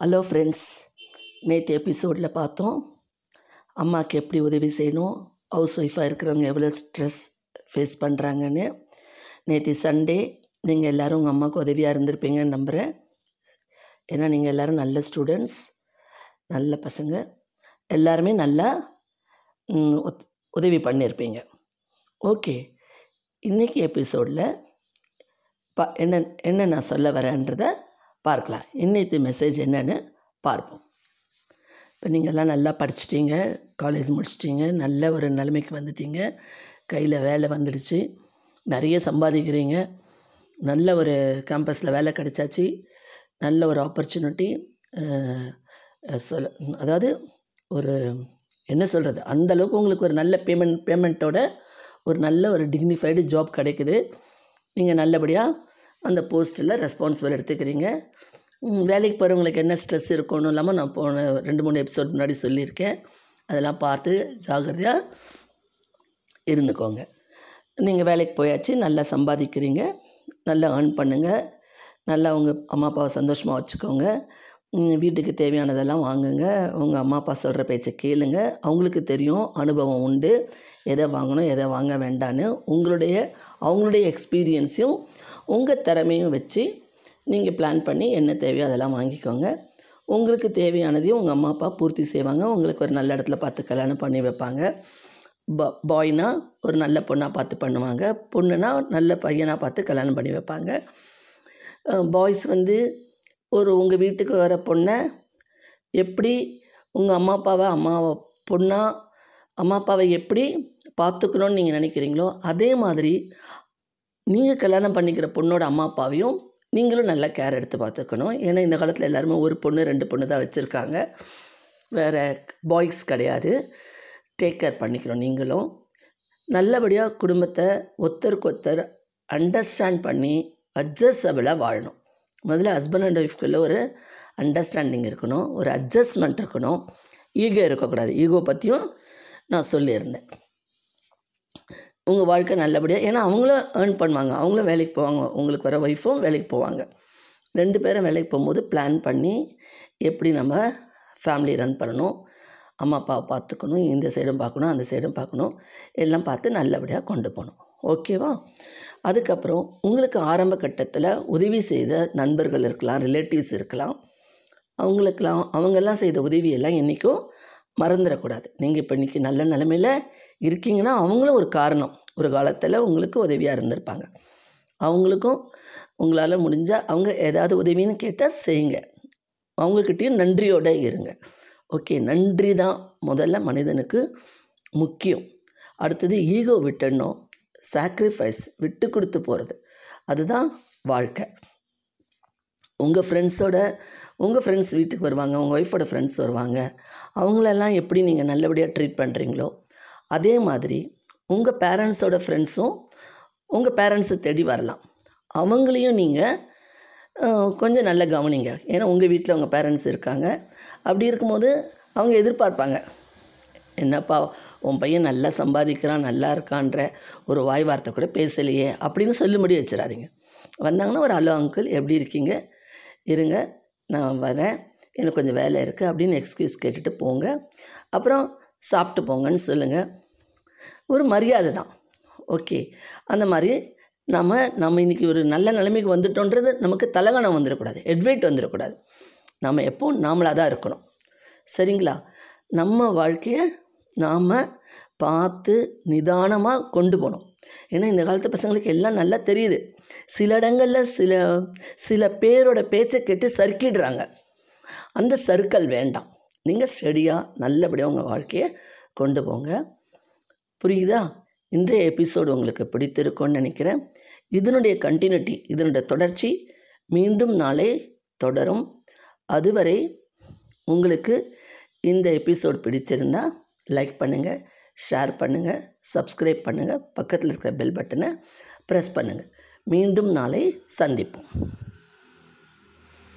Hello friends நேற்று எபிசோடில் பார்த்தோம் அம்மாவுக்கு எப்படி உதவி செய்யணும் ஹவுஸ் ஒய்ஃபாக இருக்கிறவங்க எவ்வளோ ஸ்ட்ரெஸ் ஃபேஸ் பண்ணுறாங்கன்னு நேற்று சண்டே நீங்கள் எல்லோரும் உங்கள் அம்மாவுக்கு உதவியாக இருந்திருப்பீங்கன்னு நம்புகிறேன் ஏன்னா நீங்கள் எல்லோரும் நல்ல ஸ்டூடெண்ட்ஸ் நல்ல பசங்க. எல்லாருமே நல்லா உதவி பண்ணியிருப்பீங்க ஓகே இன்றைக்கி எபிசோடில் ப என்ன என்ன நான் சொல்ல வரேன்றதை பார்க்கலாம். இன்னைக்கு மெசேஜ் என்னென்னு பார்ப்போம். இப்போ நீங்கள்லாம் நல்லா படிச்சிட்டீங்க காலேஜ் முடிச்சிட்டீங்க நல்ல ஒரு நிலைமைக்கு வந்துட்டீங்க. கையில் வேலை வந்துடுச்சு. நிறைய சம்பாதிக்கிறீங்க. நல்ல ஒரு கேம்பஸில் வேலை கிடைச்சாச்சு. நல்ல ஒரு ஆப்பர்ச்சுனிட்டி சொல்ல அதாவது ஒரு என்ன சொல்கிறது அந்தளவுக்கு உங்களுக்கு ஒரு நல்ல பேமெண்ட் பேமெண்ட்டோட ஒரு நல்ல ஒரு டிக்னிஃபைடு ஜாப் கிடைக்குது. நீங்கள் நல்லபடியாக அந்த போஸ்ட்டில் ரெஸ்பான்சிபிள் எடுத்துக்கிறீங்க. வேலைக்கு போகிறவங்களுக்கு என்ன ஸ்ட்ரெஸ் இருக்கணும் இல்லாமல் நான் போன ரெண்டு மூணு எபிசோட் முன்னாடி சொல்லியிருக்கேன். அதெல்லாம் பார்த்து ஜாகிரதையாக இருந்துக்கோங்க. நீங்கள் வேலைக்கு போயாச்சு நல்லா சம்பாதிக்கிறீங்க நல்லா ஏர்ன் பண்ணுங்கள் நல்லா உங்கள் அம்மா அப்பாவை சந்தோஷமாக வச்சுக்கோங்க. வீட்டுக்கு தேவையானதெல்லாம் வாங்குங்க உங்கள் அம்மா அப்பா சொல்கிற பேச்சை கேளுங்க. அவங்களுக்கு தெரியும் அனுபவம் உண்டு. எதை வாங்கணும் எதை வாங்க வேண்டான்னு. உங்களுடைய அவங்களுடைய எக்ஸ்பீரியன்ஸையும் உங்கள் திறமையும் வச்சு நீங்கள் பிளான் பண்ணி என்ன தேவையோ அதெல்லாம் வாங்கிக்கோங்க. உங்களுக்கு தேவையானதையும் உங்கள் அம்மா அப்பா பூர்த்தி செய்வாங்க. உங்களுக்கு ஒரு நல்ல இடத்துல பார்த்து கல்யாணம் பண்ணி வைப்பாங்க. பா பாய்னா ஒரு நல்ல பொண்ணாக பார்த்து பண்ணுவாங்க. பொண்ணுனா நல்ல பையனாக பார்த்து கல்யாணம் பண்ணி வைப்பாங்க. பாய்ஸ் வந்து ஒரு உங்கள் வீட்டுக்கு வர பொண்ணை எப்படி உங்கள் அம்மா அப்பாவை அம்மாவை பொண்ணாக அம்மா அப்பாவை எப்படி பார்த்துக்கணும்னு நீங்கள் நினைக்கிறீங்களோ அதே மாதிரி நீங்கள் கல்யாணம் பண்ணிக்கிற பொண்ணோட அம்மா அப்பாவையும் நீங்களும் நல்லா கேர் எடுத்து பார்த்துக்கணும். ஏன்னா இந்த காலத்தில் எல்லாருமே ஒரு பொண்ணு ரெண்டு பொண்ணு தான் வச்சுருக்காங்க. வேறு பாய்ஸ் கிடையாது. டேக் கேர் பண்ணிக்கணும் நீங்களும். நல்லபடியாக குடும்பத்தை ஒருத்தருக்கு ஒருத்தர் அண்டர்ஸ்டாண்ட் பண்ணி அட்ஜஸ்டபிளாக வாழணும். முதல்ல ஹஸ்பண்ட் அண்ட் ஒய்ஃப்குள்ளே ஒரு அண்டர்ஸ்டாண்டிங் இருக்கணும். ஒரு அட்ஜஸ்ட்மெண்ட் இருக்கணும். ஈகோ இருக்கக்கூடாது. ஈகோ பற்றியும் நான் சொல்லியிருந்தேன். உங்கள் வாழ்க்கை நல்லபடியாக ஏன்னா அவங்களும் ஏர்ன் பண்ணுவாங்க. அவங்களும் வேலைக்கு போவாங்க. உங்களுக்கு வர ஒய்ஃபும் வேலைக்கு போவாங்க. ரெண்டு பேரும் வேலைக்கு போகும்போது பிளான் பண்ணி எப்படி நம்ம ஃபேமிலி ரன் பண்ணணும் அம்மா அப்பாவை பார்த்துக்கணும் இந்த சைடும் பார்க்கணும் அந்த சைடும் பார்க்கணும் எல்லாம் பார்த்து நல்லபடியாக கொண்டு போகணும். ஓகேவா அதுக்கப்புறம் உங்களுக்கு ஆரம்ப கட்டத்தில் உதவி செய்த நண்பர்கள் இருக்கலாம் ரிலேட்டிவ்ஸ் இருக்கலாம். அவங்களுக்கெல்லாம் அவங்கெல்லாம் செய்த உதவியெல்லாம் என்றைக்கும் மறந்துடக்கூடாது. நீங்கள் இப்போ இன்றைக்கி நல்ல நிலமையில் இருக்கீங்கன்னா அவங்களும் ஒரு காரணம். ஒரு காலத்தில் உங்களுக்கு உதவியாக இருந்திருப்பாங்க. அவங்களுக்கும் உங்களால் முடிஞ்சால் அவங்க ஏதாவது உதவின்னு கேட்டால் செய்யுங்க. அவங்கக்கிட்டேயும் நன்றியோடு இருங்க. ஓகே நன்றி தான் முதல்ல மனிதனுக்கு முக்கியம். அடுத்தது ஈகோ விட்டுடணும் சாக்ரிஃபைஸ் விட்டு கொடுத்து போகிறது அதுதான் வாழ்க்கை. உங்கள் ஃப்ரெண்ட்ஸோட உங்கள் ஃப்ரெண்ட்ஸ் வீட்டுக்கு வருவாங்க உங்கள் ஒய்ஃபோட ஃப்ரெண்ட்ஸ் வருவாங்க. அவங்களெல்லாம் எப்படி நீங்கள் நல்லபடியாக ட்ரீட் பண்ணுறீங்களோ அதே மாதிரி உங்கள் பேரண்ட்ஸோட ஃப்ரெண்ட்ஸும் உங்கள் பேரண்ட்ஸை தேடி வரலாம். அவங்களையும் நீங்கள் கொஞ்சம் நல்லா கவனிங்க. ஏன்னா உங்கள் வீட்டில் உங்கள் பேரண்ட்ஸ் இருக்காங்க. அப்படி இருக்கும்போது அவங்க எதிர்பார்ப்பாங்க. என்னப்பா உன் பையன் நல்லா சம்பாதிக்கிறான் நல்லா இருக்கான்ற ஒரு வாய் வார்த்தை கூட பேசலையே அப்படின்னு சொல்லும்படி வச்சிடாதீங்க. வந்தாங்கன்னா ஒரு ஹலோ அங்கிள் எப்படி இருக்கீங்க? இருங்க நான் வரேன். எனக்கு கொஞ்சம் வேலை இருக்குது அப்படின்னு எக்ஸ்கியூஸ் கேட்டுட்டு போங்க. அப்புறம் சாப்பிட்டு போங்கன்னு சொல்லுங்கள் ஒரு மரியாதை தான். ஓகே அந்த மாதிரி நம்ம நம்ம இன்றைக்கி ஒரு நல்ல நிலைமைக்கு வந்துட்டோன்றது நமக்கு தலகணம் வந்துடக்கூடாது எட்வைட் வந்துடக்கூடாது. நம்ம எப்போவும் நாமளாக தான் இருக்கணும். சரிங்களா? நம்ம வாழ்க்கையை நாம் பார்த்து நிதானமாக கொண்டு போகணும். ஏன்னா இந்த காலத்து பசங்களுக்கு எல்லாம் நல்லா தெரியுது. சில இடங்களில் சில சில பேரோட பேச்சை கேட்டு சறுக்கிடுறாங்க. அந்த சறுக்கல் வேண்டாம். நீங்கள் ஸ்டடியாக நல்லபடியாக உங்கள் வாழ்க்கையை கொண்டு போங்க. புரியுதா? இன்றைய எபிசோடு உங்களுக்கு பிடித்திருக்கும்னு நினைக்கிறேன். இதனுடைய கண்டினியூட்டி இதனுடைய தொடர்ச்சி மீண்டும் நாளை தொடரும். அதுவரை உங்களுக்கு இந்த எபிசோட் பிடிச்சிருந்தால் லைக் பண்ணுங்கள் ஷேர் பண்ணுங்கள் சப்ஸ்கிரைப் பண்ணுங்கள் பக்கத்தில் இருக்கிற பெல் பட்டனை ப்ரெஸ் பண்ணுங்கள் மீண்டும் நாளை சந்திப்போம்.